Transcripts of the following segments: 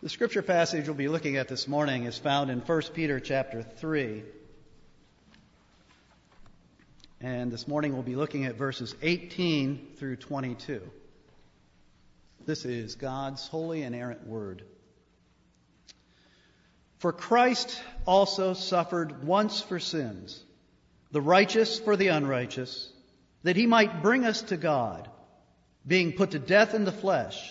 The scripture passage we'll be looking at this morning is found in 1 Peter chapter 3. And this morning we'll be looking at verses 18 through 22. This is God's holy and inerrant word. For Christ also suffered once for sins, the righteous for the unrighteous, that he might bring us to God, being put to death in the flesh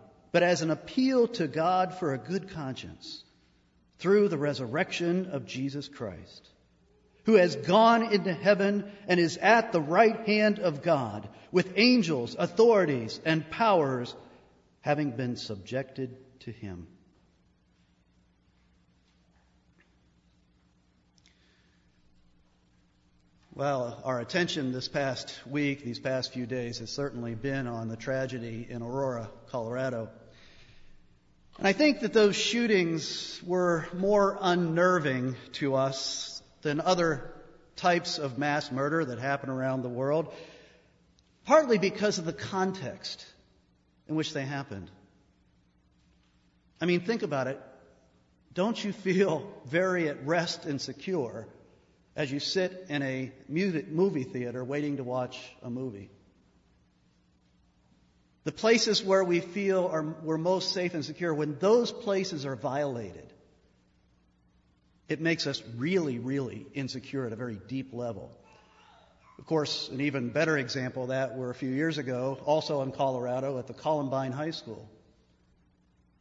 but as an appeal to God for a good conscience through the resurrection of Jesus Christ, who has gone into heaven and is at the right hand of God with angels, authorities, and powers having been subjected to him. Well, our attention this past week, these past few days, has certainly been on the tragedy in Aurora, Colorado. And I think that those shootings were more unnerving to us than other types of mass murder that happen around the world, partly because of the context in which they happened. I mean, think about it. Don't you feel very at rest and secure as you sit in a movie theater waiting to watch a movie? The places where we feel are, we're most safe and secure, when those places are violated, it makes us really, really insecure at a very deep level. Of course, an even better example of that were a few years ago, also in Colorado, at the Columbine High School.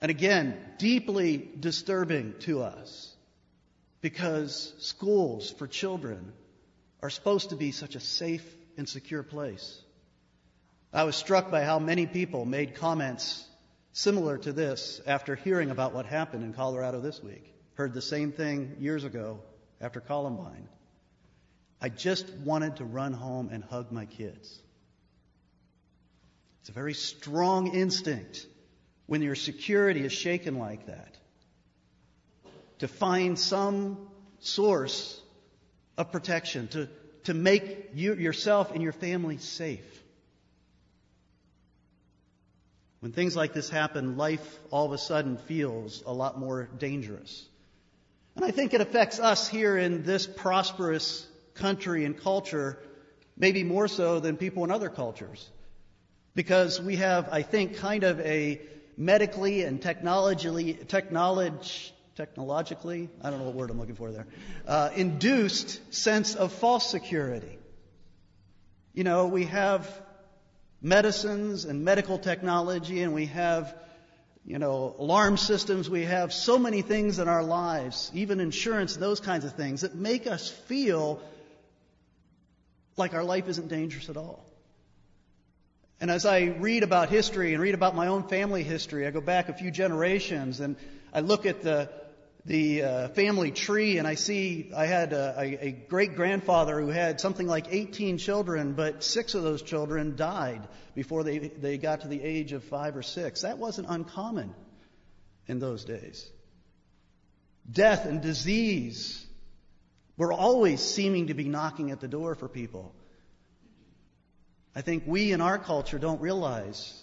And again, deeply disturbing to us because schools for children are supposed to be such a safe and secure place. I was struck by how many people made comments similar to this after hearing about what happened in Colorado this week. Heard the same thing years ago after Columbine. I just wanted to run home and hug my kids. It's a very strong instinct when your security is shaken like that to find some source of protection, to, to make you, yourself and your family safe. When things like this happen, life all of a sudden feels a lot more dangerous. And I think it affects us here in this prosperous country and culture maybe more so than people in other cultures. Because we have, I think, kind of a medically and technologically, technology, technologically, I don't know what word I'm looking for there, uh, induced sense of false security. You know, we have medicines and medical technology, and we have, you know, alarm systems. We have so many things in our lives, even insurance, those kinds of things, that make us feel like our life isn't dangerous at all. And as I read about history and read about my own family history, I go back a few generations and I look at the the uh, family tree and I see I had a, a, great grandfather who had something like 18 children, but six of those children died before they, they got to the age of five or six. That wasn't uncommon in those days. Death and disease were always seeming to be knocking at the door for people. I think we in our culture don't realize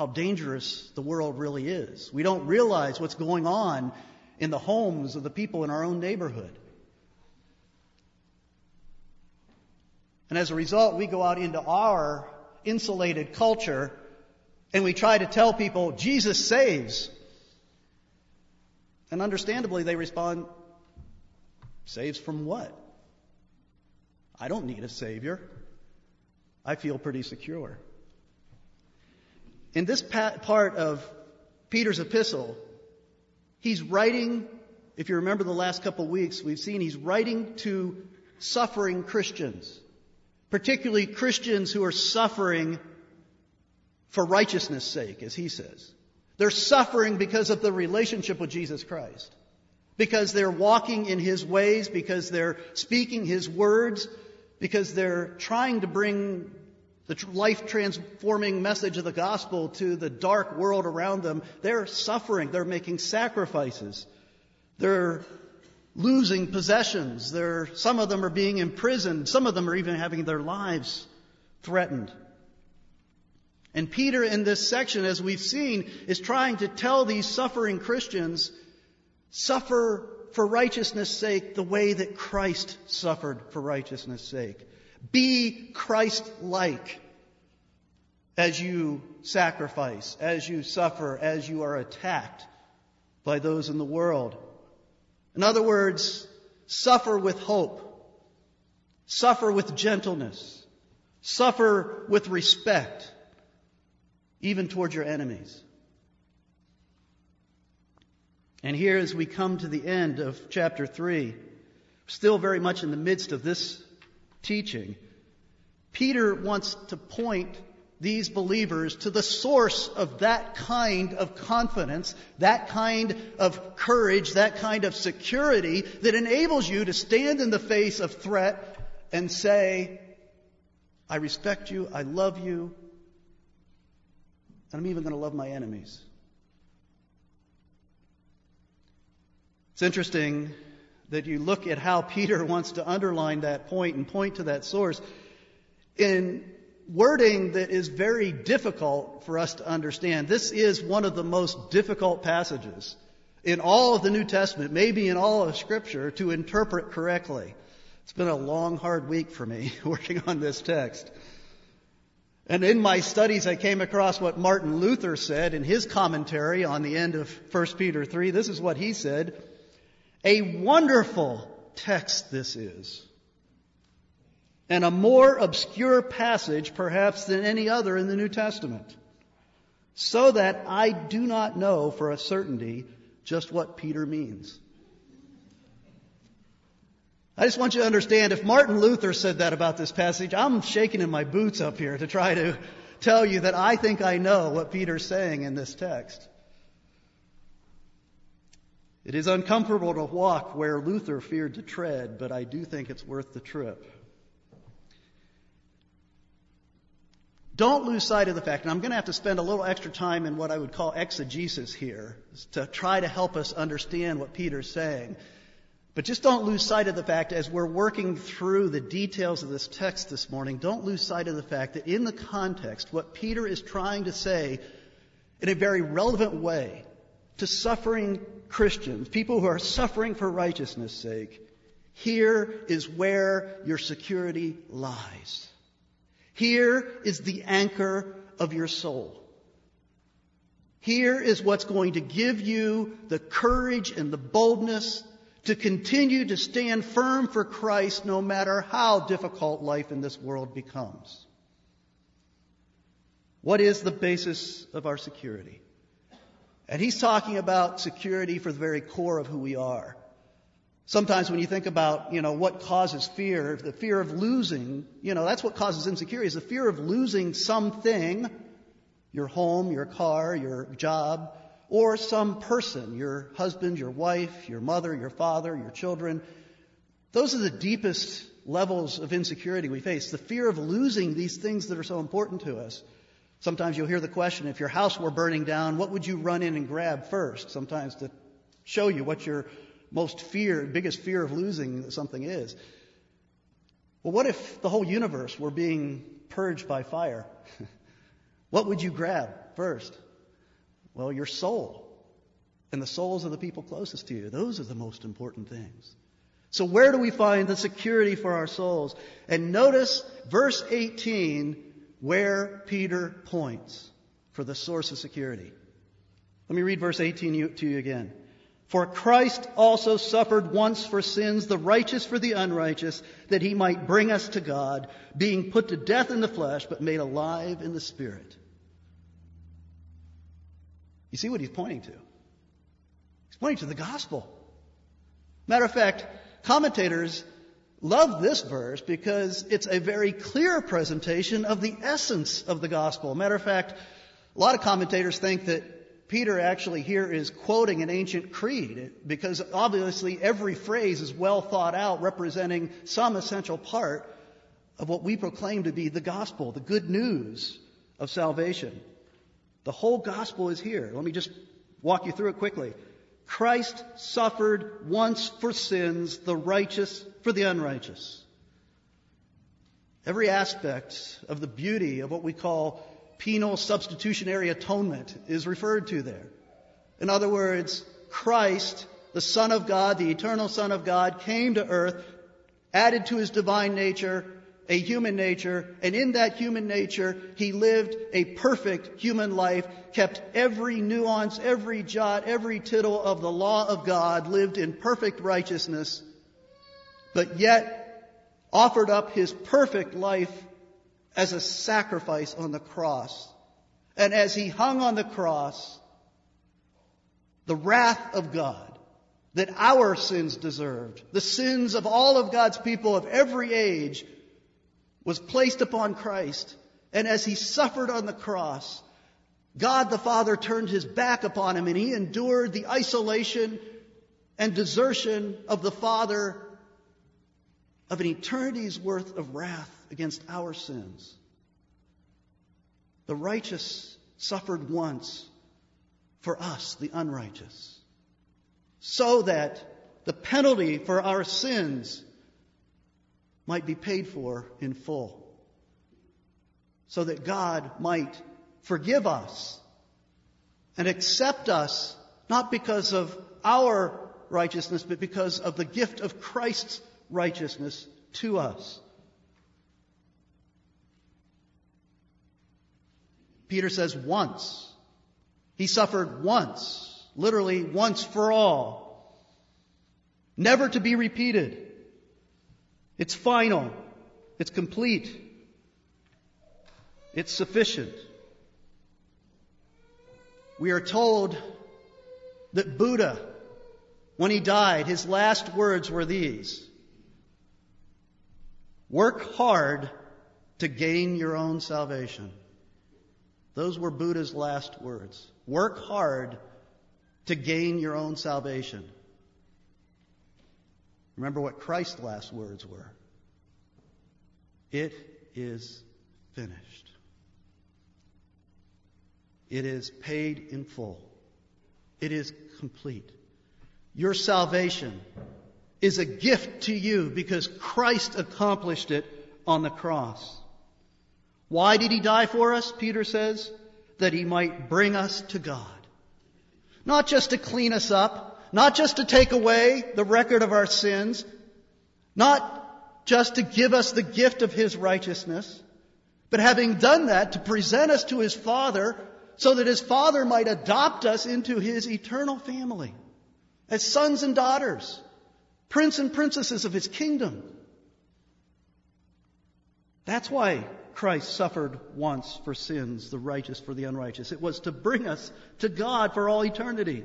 how dangerous the world really is. We don't realize what's going on in the homes of the people in our own neighborhood. And as a result, we go out into our insulated culture and we try to tell people, Jesus saves. And understandably, they respond, Saves from what? I don't need a Savior. I feel pretty secure. In this part of Peter's epistle, he's writing, if you remember the last couple of weeks, we've seen he's writing to suffering Christians, particularly Christians who are suffering for righteousness' sake, as he says. They're suffering because of the relationship with Jesus Christ. Because they're walking in His ways, because they're speaking His words, because they're trying to bring the life transforming message of the gospel to the dark world around them. They're suffering. They're making sacrifices. They're losing possessions. They're, some of them are being imprisoned. Some of them are even having their lives threatened. And Peter, in this section, as we've seen, is trying to tell these suffering Christians suffer for righteousness' sake the way that Christ suffered for righteousness' sake. Be Christ like as you sacrifice, as you suffer, as you are attacked by those in the world. In other words, suffer with hope, suffer with gentleness, suffer with respect even towards your enemies. And here, as we come to the end of chapter 3, still very much in the midst of this teaching, Peter wants to point these believers to the source of that kind of confidence, that kind of courage, that kind of security that enables you to stand in the face of threat and say, I respect you, I love you, and I'm even going to love my enemies. It's interesting that you look at how Peter wants to underline that point and point to that source in wording that is very difficult for us to understand. This is one of the most difficult passages in all of the New Testament, maybe in all of Scripture, to interpret correctly. It's been a long, hard week for me working on this text. And in my studies, I came across what Martin Luther said in his commentary on the end of 1 Peter 3. This is what he said. A wonderful text this is. And a more obscure passage, perhaps, than any other in the New Testament. So that I do not know for a certainty just what Peter means. I just want you to understand if Martin Luther said that about this passage, I'm shaking in my boots up here to try to tell you that I think I know what Peter's saying in this text. It is uncomfortable to walk where Luther feared to tread, but I do think it's worth the trip. Don't lose sight of the fact, and I'm going to have to spend a little extra time in what I would call exegesis here to try to help us understand what Peter's saying. But just don't lose sight of the fact, as we're working through the details of this text this morning, don't lose sight of the fact that in the context, what Peter is trying to say in a very relevant way to suffering Christians, people who are suffering for righteousness' sake, here is where your security lies. Here is the anchor of your soul. Here is what's going to give you the courage and the boldness to continue to stand firm for Christ no matter how difficult life in this world becomes. What is the basis of our security? And he's talking about security for the very core of who we are. Sometimes when you think about, you know, what causes fear, the fear of losing, you know, that's what causes insecurity is the fear of losing something, your home, your car, your job, or some person, your husband, your wife, your mother, your father, your children. Those are the deepest levels of insecurity we face. The fear of losing these things that are so important to us. Sometimes you'll hear the question, if your house were burning down, what would you run in and grab first? Sometimes to show you what your most fear, biggest fear of losing something is. Well, what if the whole universe were being purged by fire? what would you grab first? Well, your soul and the souls of the people closest to you. Those are the most important things. So where do we find the security for our souls? And notice verse 18 where Peter points for the source of security. Let me read verse 18 to you again. For Christ also suffered once for sins, the righteous for the unrighteous, that he might bring us to God, being put to death in the flesh, but made alive in the spirit. You see what he's pointing to? He's pointing to the gospel. Matter of fact, commentators love this verse because it's a very clear presentation of the essence of the gospel. Matter of fact, a lot of commentators think that Peter actually here is quoting an ancient creed because obviously every phrase is well thought out, representing some essential part of what we proclaim to be the gospel, the good news of salvation. The whole gospel is here. Let me just walk you through it quickly. Christ suffered once for sins, the righteous for the unrighteous. Every aspect of the beauty of what we call penal substitutionary atonement is referred to there. In other words, Christ, the Son of God, the eternal Son of God, came to earth, added to his divine nature a human nature, and in that human nature, he lived a perfect human life, kept every nuance, every jot, every tittle of the law of God, lived in perfect righteousness, but yet offered up his perfect life as a sacrifice on the cross. And as he hung on the cross, the wrath of God that our sins deserved, the sins of all of God's people of every age, was placed upon Christ. And as he suffered on the cross, God the Father turned his back upon him and he endured the isolation and desertion of the Father of an eternity's worth of wrath against our sins. The righteous suffered once for us, the unrighteous, so that the penalty for our sins might be paid for in full, so that God might forgive us and accept us, not because of our righteousness, but because of the gift of Christ's righteousness to us. Peter says once. He suffered once, literally once for all. Never to be repeated. It's final. It's complete. It's sufficient. We are told that Buddha, when he died, his last words were these Work hard to gain your own salvation. Those were Buddha's last words. Work hard to gain your own salvation. Remember what Christ's last words were It is finished. It is paid in full. It is complete. Your salvation is a gift to you because Christ accomplished it on the cross. Why did he die for us? Peter says, that he might bring us to God. Not just to clean us up, not just to take away the record of our sins, not just to give us the gift of his righteousness, but having done that, to present us to his Father so that his Father might adopt us into his eternal family as sons and daughters, prince and princesses of his kingdom. That's why Christ suffered once for sins, the righteous for the unrighteous. It was to bring us to God for all eternity.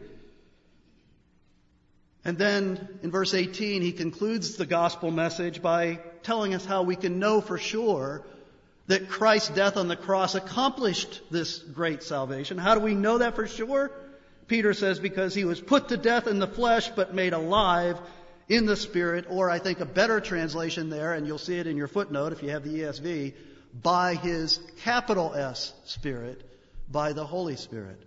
And then in verse 18, he concludes the gospel message by telling us how we can know for sure that Christ's death on the cross accomplished this great salvation. How do we know that for sure? Peter says, because he was put to death in the flesh, but made alive in the Spirit, or I think a better translation there, and you'll see it in your footnote if you have the ESV, by his capital S Spirit, by the Holy Spirit.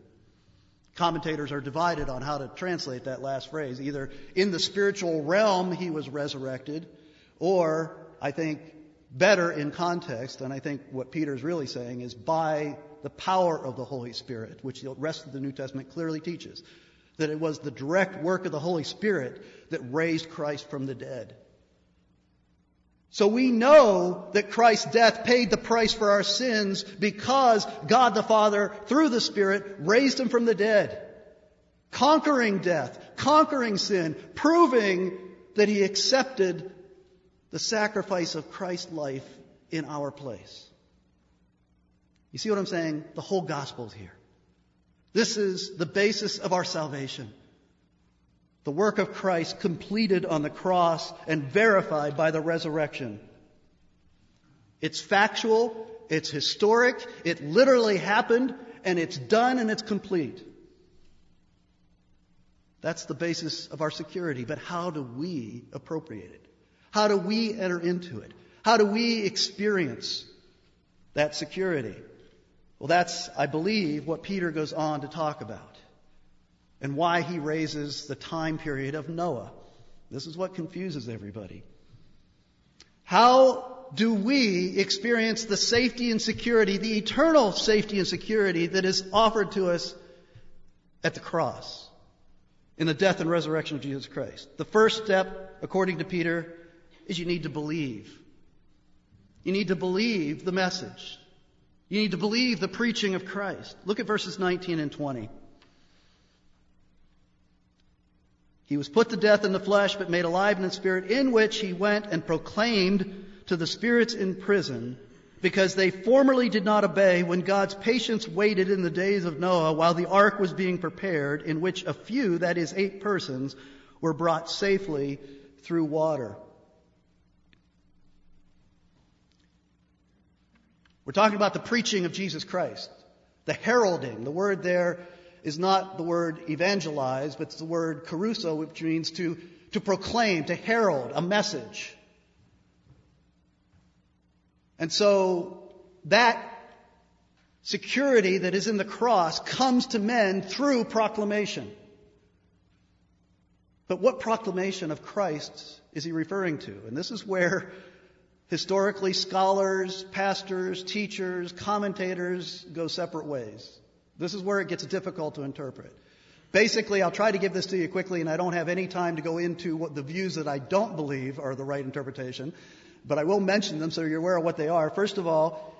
Commentators are divided on how to translate that last phrase. Either in the spiritual realm he was resurrected, or I think better in context, and I think what Peter is really saying is by the power of the Holy Spirit, which the rest of the New Testament clearly teaches. That it was the direct work of the Holy Spirit that raised Christ from the dead. So we know that Christ's death paid the price for our sins because God the Father, through the Spirit, raised him from the dead. Conquering death, conquering sin, proving that he accepted the sacrifice of Christ's life in our place. You see what I'm saying? The whole gospel is here. This is the basis of our salvation. The work of Christ completed on the cross and verified by the resurrection. It's factual, it's historic, it literally happened, and it's done and it's complete. That's the basis of our security. But how do we appropriate it? How do we enter into it? How do we experience that security? Well, that's, I believe, what Peter goes on to talk about and why he raises the time period of Noah. This is what confuses everybody. How do we experience the safety and security, the eternal safety and security that is offered to us at the cross in the death and resurrection of Jesus Christ? The first step, according to Peter, is you need to believe. You need to believe the message. You need to believe the preaching of Christ. Look at verses 19 and 20. He was put to death in the flesh, but made alive in the spirit, in which he went and proclaimed to the spirits in prison, because they formerly did not obey when God's patience waited in the days of Noah while the ark was being prepared, in which a few, that is, eight persons, were brought safely through water. We're talking about the preaching of Jesus Christ, the heralding. The word there is not the word evangelize, but it's the word kerusso, which means to, to proclaim, to herald a message. And so that security that is in the cross comes to men through proclamation. But what proclamation of Christ is he referring to? And this is where Historically, scholars, pastors, teachers, commentators go separate ways. This is where it gets difficult to interpret. Basically, I'll try to give this to you quickly, and I don't have any time to go into what the views that I don't believe are the right interpretation, but I will mention them so you're aware of what they are. First of all,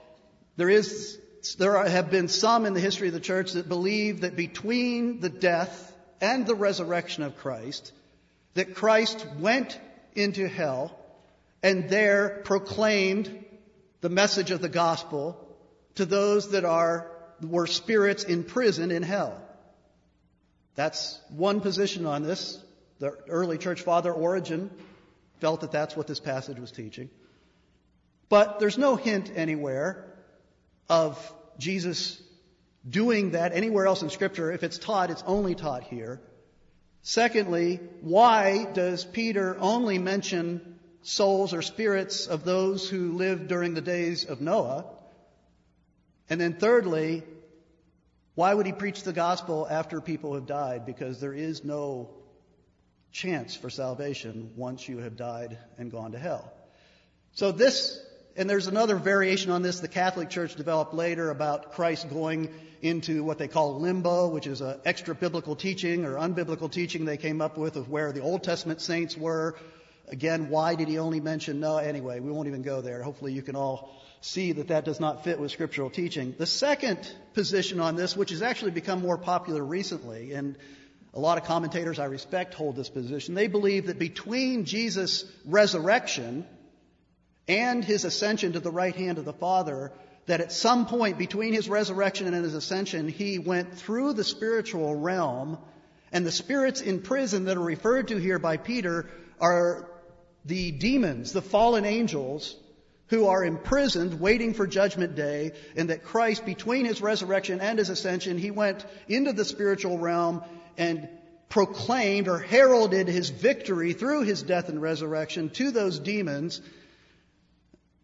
there is there have been some in the history of the church that believe that between the death and the resurrection of Christ, that Christ went into hell and there proclaimed the message of the gospel to those that are were spirits in prison in hell. That's one position on this. The early church father Origen felt that that's what this passage was teaching. But there's no hint anywhere of Jesus doing that anywhere else in Scripture. If it's taught, it's only taught here. Secondly, why does Peter only mention souls or spirits of those who lived during the days of Noah? And then thirdly, why would he preach the gospel after people have died? Because there is no chance for salvation once you have died and gone to hell. So this, and there's another variation on this the Catholic Church developed later about Christ going into what they call limbo, which is an extra biblical teaching or unbiblical teaching they came up with of where the Old Testament saints were, Again, why did he only mention Noah? Anyway, we won't even go there. Hopefully you can all see that that does not fit with scriptural teaching. The second position on this, which has actually become more popular recently, and a lot of commentators I respect hold this position, they believe that between Jesus' resurrection and his ascension to the right hand of the Father, that at some point between his resurrection and his ascension, he went through the spiritual realm, and the spirits in prison that are referred to here by Peter are the demons, the fallen angels, who are imprisoned waiting for judgment day, and that Christ, between his resurrection and his ascension, he went into the spiritual realm and proclaimed or heralded his victory through his death and resurrection to those demons.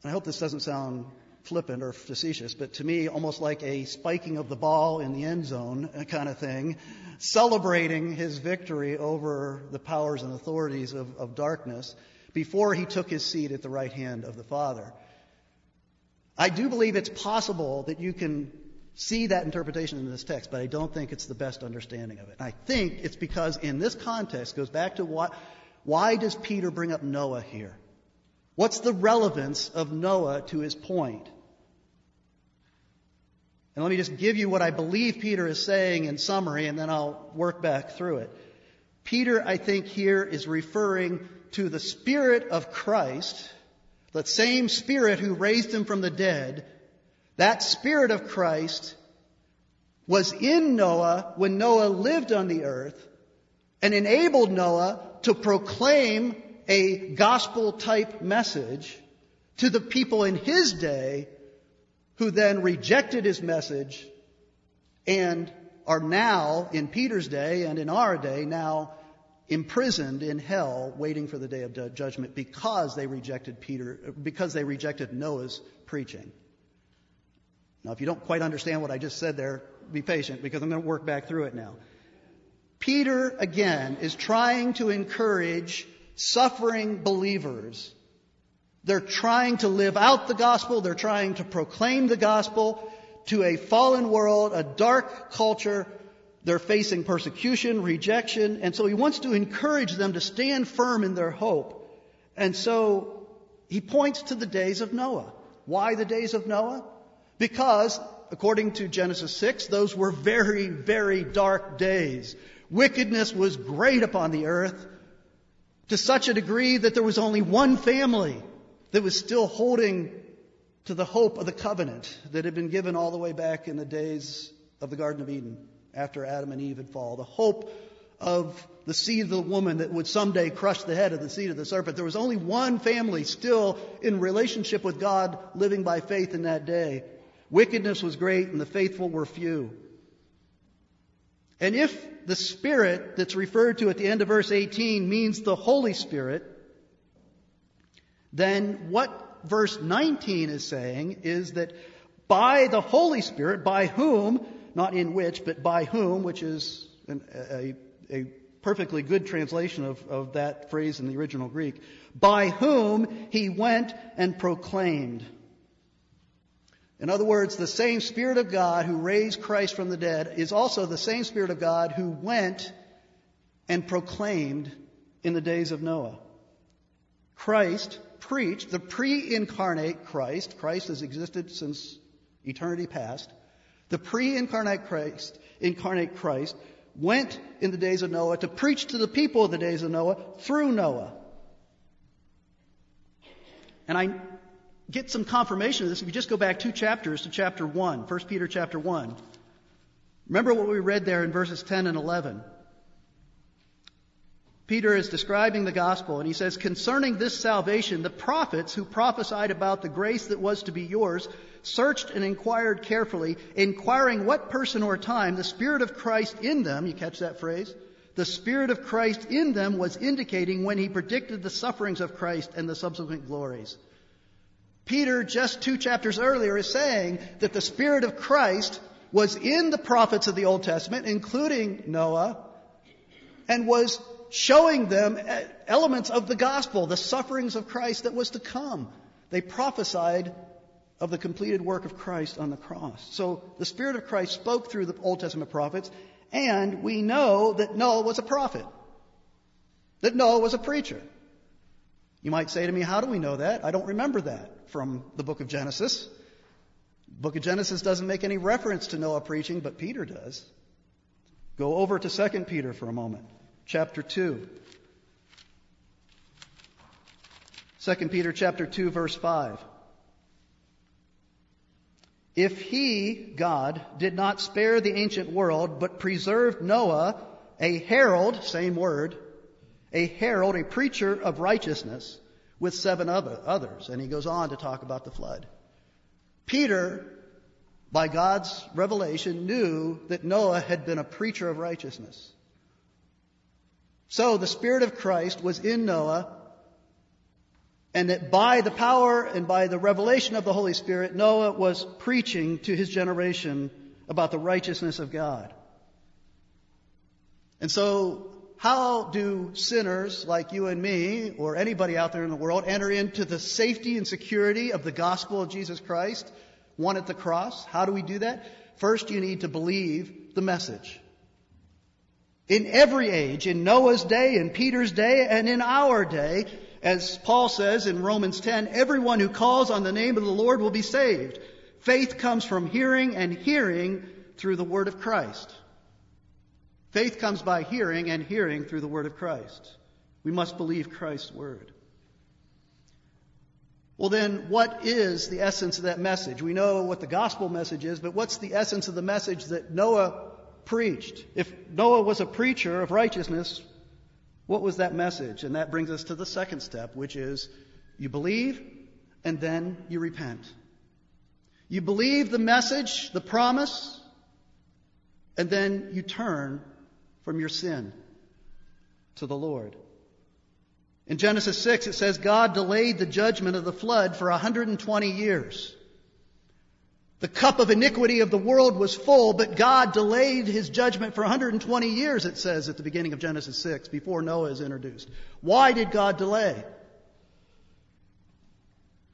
I hope this doesn't sound flippant or facetious, but to me, almost like a spiking of the ball in the end zone kind of thing, celebrating his victory over the powers and authorities of, of darkness before he took his seat at the right hand of the Father. I do believe it's possible that you can see that interpretation in this text, but I don't think it's the best understanding of it. I think it's because in this context, goes back to what, why does Peter bring up Noah here? What's the relevance of Noah to his point? And let me just give you what I believe Peter is saying in summary, and then I'll work back through it. Peter, I think, here is referring to the Spirit of Christ, the same Spirit who raised him from the dead, that Spirit of Christ was in Noah when Noah lived on the earth and enabled Noah to proclaim a gospel type message to the people in his day who then rejected his message and are now, in Peter's day and in our day, now imprisoned in hell waiting for the day of judgment because they rejected Peter, because they rejected Noah's preaching. Now, if you don't quite understand what I just said there, be patient because I'm going to work back through it now. Peter, again, is trying to encourage suffering believers. They're trying to live out the gospel. They're trying to proclaim the gospel to a fallen world, a dark culture. They're facing persecution, rejection, and so he wants to encourage them to stand firm in their hope. And so he points to the days of Noah. Why the days of Noah? Because, according to Genesis 6, those were very, very dark days. Wickedness was great upon the earth to such a degree that there was only one family that was still holding to the hope of the covenant that had been given all the way back in the days of the Garden of Eden after Adam and Eve had fallen. The hope of the seed of the woman that would someday crush the head of the seed of the serpent. There was only one family still in relationship with God living by faith in that day. Wickedness was great and the faithful were few. And if the Spirit that's referred to at the end of verse 18 means the Holy Spirit, then what verse 19 is saying is that by the Holy Spirit, by whom, not in which, but by whom, which is an, a, a perfectly good translation of, of that phrase in the original Greek, by whom he went and proclaimed. In other words, the same Spirit of God who raised Christ from the dead is also the same Spirit of God who went and proclaimed in the days of Noah. Christ preached, the pre incarnate Christ, Christ has existed since eternity past, the pre incarnate Christ, incarnate Christ, went in the days of Noah to preach to the people of the days of Noah through Noah. And I get some confirmation of this if you just go back two chapters to chapter 1, 1 Peter chapter 1. Remember what we read there in verses 10 and 11. Peter is describing the gospel and he says, concerning this salvation, the prophets who prophesied about the grace that was to be yours searched and inquired carefully, inquiring what person or time the Spirit of Christ in them, you catch that phrase? The Spirit of Christ in them was indicating when he predicted the sufferings of Christ and the subsequent glories. Peter, just two chapters earlier, is saying that the Spirit of Christ was in the prophets of the Old Testament, including Noah, and was showing them elements of the gospel, the sufferings of Christ that was to come. They prophesied of the completed work of Christ on the cross. So the Spirit of Christ spoke through the Old Testament prophets, and we know that Noah was a prophet, that Noah was a preacher. You might say to me, How do we know that? I don't remember that from the book of Genesis. The book of Genesis doesn't make any reference to Noah preaching, but Peter does. Go over to 2 Peter for a moment chapter 2. 2 Peter chapter 2 verse 5. If he, God, did not spare the ancient world, but preserved Noah, a herald, same word, a herald, a preacher of righteousness, with seven other, others. And he goes on to talk about the flood. Peter, by God's revelation, knew that Noah had been a preacher of righteousness. So the Spirit of Christ was in Noah, and that by the power and by the revelation of the Holy Spirit, Noah was preaching to his generation about the righteousness of God. And so, how do sinners like you and me, or anybody out there in the world, enter into the safety and security of the gospel of Jesus Christ, one at the cross? How do we do that? First, you need to believe the message. In every age, in Noah's day, in Peter's day, and in our day, as Paul says in Romans 10, everyone who calls on the name of the Lord will be saved. Faith comes from hearing and hearing through the word of Christ. Faith comes by hearing and hearing through the word of Christ. We must believe Christ's word. Well, then, what is the essence of that message? We know what the gospel message is, but what's the essence of the message that Noah preached. If Noah was a preacher of righteousness, what was that message? And that brings us to the second step, which is you believe and then you repent. You believe the message, the promise, and then you turn from your sin to the Lord. In Genesis 6, it says God delayed the judgment of the flood for 120 years. The cup of iniquity of the world was full, but God delayed his judgment for 120 years, it says at the beginning of Genesis 6, before Noah is introduced. Why did God delay?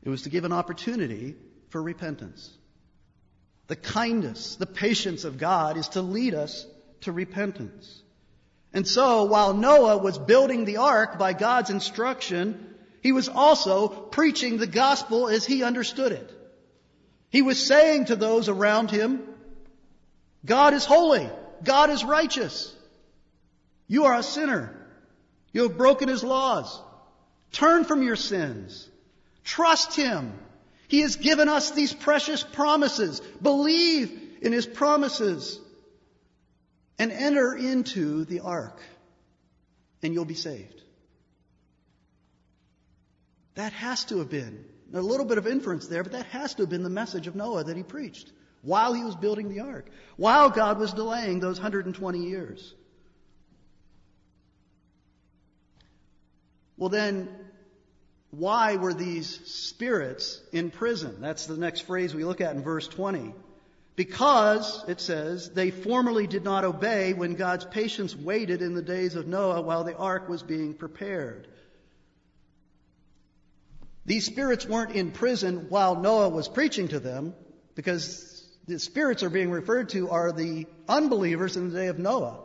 It was to give an opportunity for repentance. The kindness, the patience of God is to lead us to repentance. And so, while Noah was building the ark by God's instruction, he was also preaching the gospel as he understood it. He was saying to those around him, God is holy. God is righteous. You are a sinner. You have broken his laws. Turn from your sins. Trust him. He has given us these precious promises. Believe in his promises and enter into the ark, and you'll be saved. That has to have been a little bit of inference there, but that has to have been the message of Noah that he preached while he was building the ark, while God was delaying those 120 years. Well, then, why were these spirits in prison? That's the next phrase we look at in verse 20. Because, it says, they formerly did not obey when God's patience waited in the days of Noah while the ark was being prepared. These spirits weren't in prison while Noah was preaching to them, because the spirits are being referred to are the unbelievers in the day of Noah.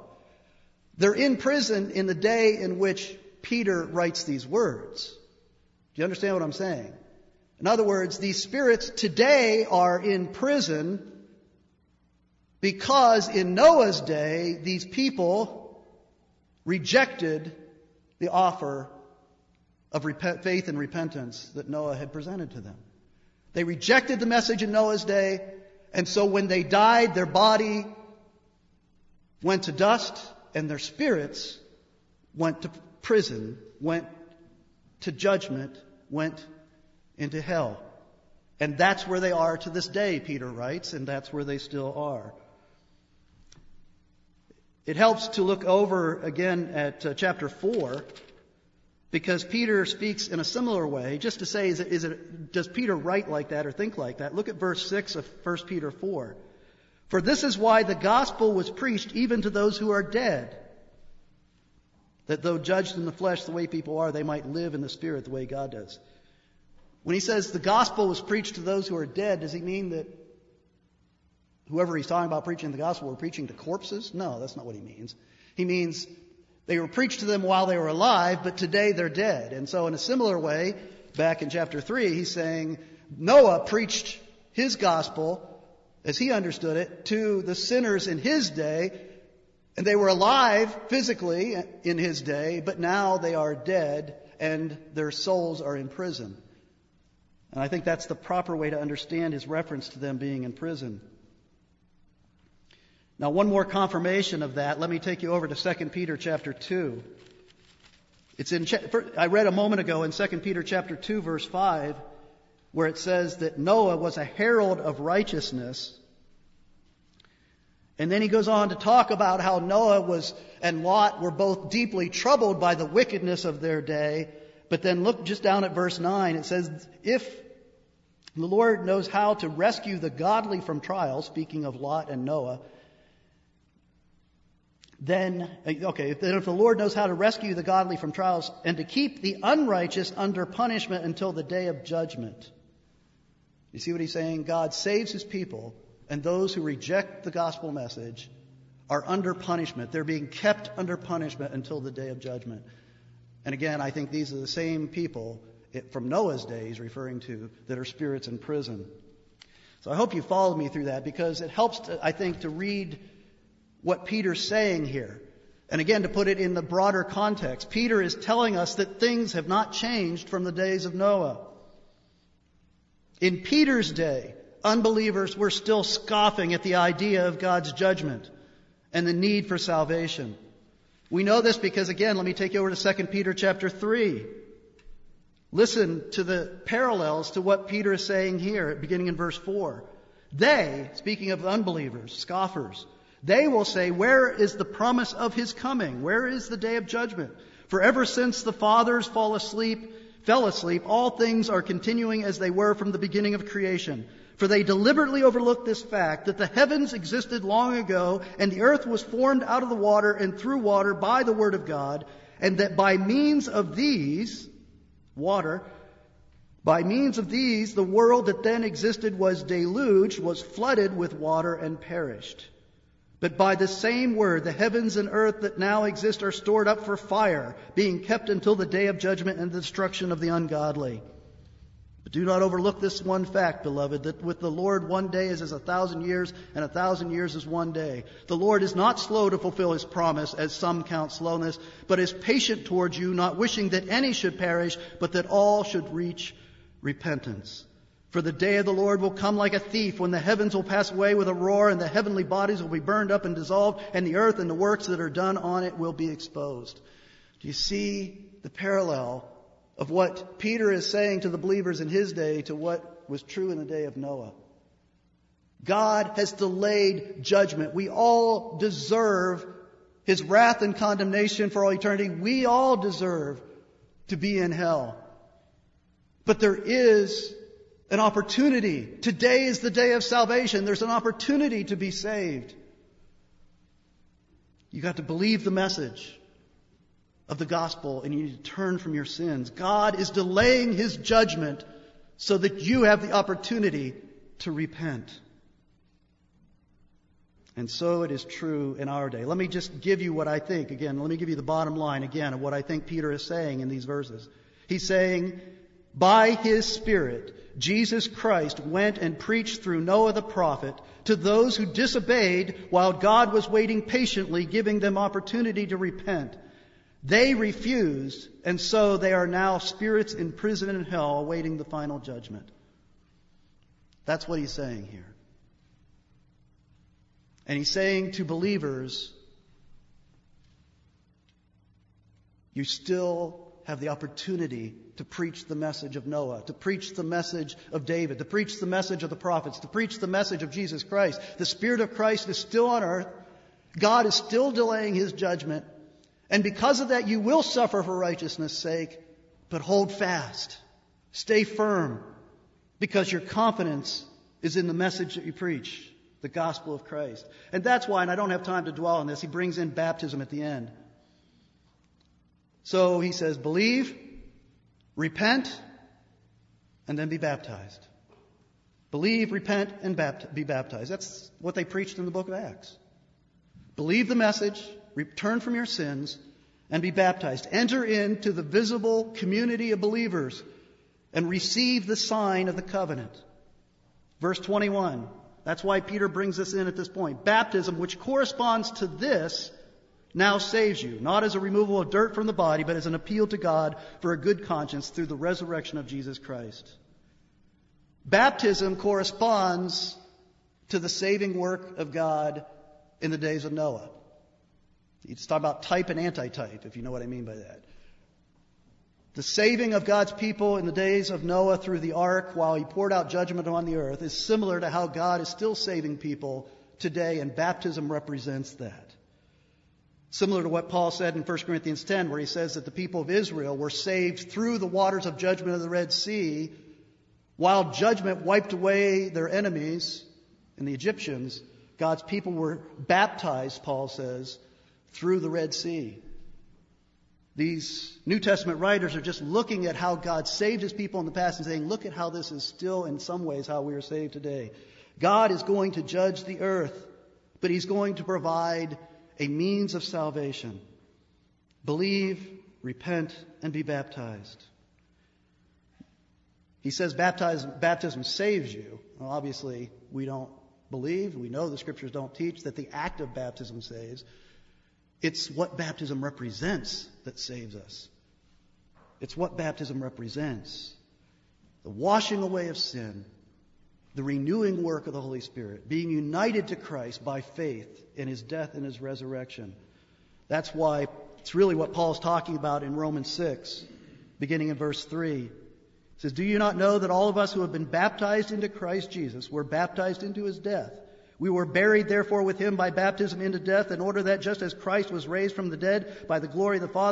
They're in prison in the day in which Peter writes these words. Do you understand what I'm saying? In other words, these spirits today are in prison because in Noah's day, these people rejected the offer of faith and repentance that Noah had presented to them. They rejected the message in Noah's day, and so when they died, their body went to dust, and their spirits went to prison, went to judgment, went into hell. And that's where they are to this day, Peter writes, and that's where they still are. It helps to look over again at uh, chapter 4 because Peter speaks in a similar way. Just to say, is it, is it, does Peter write like that or think like that? Look at verse 6 of 1 Peter 4. For this is why the gospel was preached even to those who are dead, that though judged in the flesh the way people are, they might live in the spirit the way God does. When he says the gospel was preached to those who are dead, does he mean that whoever he's talking about preaching the gospel were preaching to corpses? No, that's not what he means. He means they were preached to them while they were alive, but today they're dead. And so in a similar way, back in chapter 3, he's saying Noah preached his gospel, as he understood it, to the sinners in his day, and they were alive physically in his day, but now they are dead and their souls are in prison. And I think that's the proper way to understand his reference to them being in prison. Now, one more confirmation of that. Let me take you over to 2 Peter chapter 2. It's in, I read a moment ago in 2 Peter chapter 2 verse 5 where it says that Noah was a herald of righteousness. And then he goes on to talk about how Noah was and Lot were both deeply troubled by the wickedness of their day. But then look just down at verse 9. It says, if the Lord knows how to rescue the godly from trials, speaking of Lot and Noah, then, uh, okay, then if the Lord knows how to rescue the godly from trials and to keep the unrighteous under punishment until the day of judgment. You see what he's saying? God saves his people, and those who reject the gospel message are under punishment. They're being kept under punishment until the day of judgment. And again, I think these are the same people from Noah's days referring to that are spirits in prison. So I hope you followed me through that because it helps, to, I think, to read what Peter's saying here. And again, to put it in the broader context, Peter is telling us that things have not changed from the days of Noah. In Peter's day, unbelievers were still scoffing at the idea of God's judgment and the need for salvation. We know this because again, let me take you over to 2 Peter chapter 3. Listen to the parallels to what Peter is saying here, beginning in verse 4. They, speaking of unbelievers, scoffers, They will say, Where is the promise of his coming? Where is the day of judgment? For ever since the fathers fall asleep, fell asleep, all things are continuing as they were from the beginning of creation. For they deliberately overlooked this fact that the heavens existed long ago, and the earth was formed out of the water and through water by the word of God, and that by means of these, water, by means of these, the world that then existed was deluged, was flooded with water, and perished. But by the same word, the heavens and earth that now exist are stored up for fire, being kept until the day of judgment and the destruction of the ungodly. But do not overlook this one fact, beloved, that with the Lord one day is as a thousand years, and a thousand years is one day. The Lord is not slow to fulfill his promise, as some count slowness, but is patient towards you, not wishing that any should perish, but that all should reach repentance. For the day of the Lord will come like a thief, when the heavens will pass away with a roar, and the heavenly bodies will be burned up and dissolved, and the earth and the works that are done on it will be exposed. Do you see the parallel of what Peter is saying to the believers in his day to what was true in the day of Noah. God has delayed judgment. We all deserve his wrath and condemnation for all eternity. We all deserve to be in hell. But there is an opportunity. Today is the day of salvation. There's an opportunity to be saved. You got to believe the message of the gospel and you need to turn from your sins. God is delaying his judgment so that you have the opportunity to repent. And so it is true in our day. Let me just give you what I think. Again, let me give you the bottom line again of what I think Peter is saying in these verses. He's saying, by his Spirit, Jesus Christ went and preached through Noah the prophet to those who disobeyed while God was waiting patiently, giving them opportunity to repent. They refused, and so they are now spirits in prison in hell awaiting the final judgment. That's what he's saying here. And he's saying to believers, you still have the opportunity to preach the message of Noah, to preach the message of David, to preach the message of the prophets, to preach the message of Jesus Christ. The Spirit of Christ is still on earth. God is still delaying his judgment. And because of that, you will suffer for righteousness' sake, but hold fast. Stay firm, because your confidence is in the message that you preach, the gospel of Christ. And that's why, and I don't have time to dwell on this, he brings in baptism at the end. So he says, believe, repent, and then be baptized. Believe, repent, and be baptized. That's what they preached in the book of Acts. Believe the message, return from your sins, and be baptized. Enter into the visible community of believers and receive the sign of the covenant. Verse 21. That's why Peter brings this in at this point. Baptism, which corresponds to this, now saves you, not as a removal of dirt from the body, but as an appeal to God for a good conscience through the resurrection of Jesus Christ. Baptism corresponds to the saving work of God in the days of Noah. It's talking about type and antitype, if you know what I mean by that. The saving of God's people in the days of Noah through the ark while he poured out judgment on the earth is similar to how God is still saving people today, and baptism represents that. Similar to what Paul said in 1 Corinthians 10, where he says that the people of Israel were saved through the waters of judgment of the Red Sea, while judgment wiped away their enemies and the Egyptians, God's people were baptized, Paul says, through the Red Sea. These New Testament writers are just looking at how God saved his people in the past and saying, look at how this is still in some ways how we are saved today. God is going to judge the earth, but he's going to provide a means of salvation. Believe, repent, and be baptized. He says baptism, baptism saves you. Well, obviously, we don't believe, we know the scriptures don't teach that the act of baptism saves. It's what baptism represents that saves us. It's what baptism represents the washing away of sin, the renewing work of the Holy Spirit, being united to Christ by faith in his death and his resurrection. That's why it's really what Paul's talking about in Romans 6, beginning in verse 3. He says, Do you not know that all of us who have been baptized into Christ Jesus were baptized into his death? We were buried, therefore, with him by baptism into death, in order that just as Christ was raised from the dead by the glory of the Father,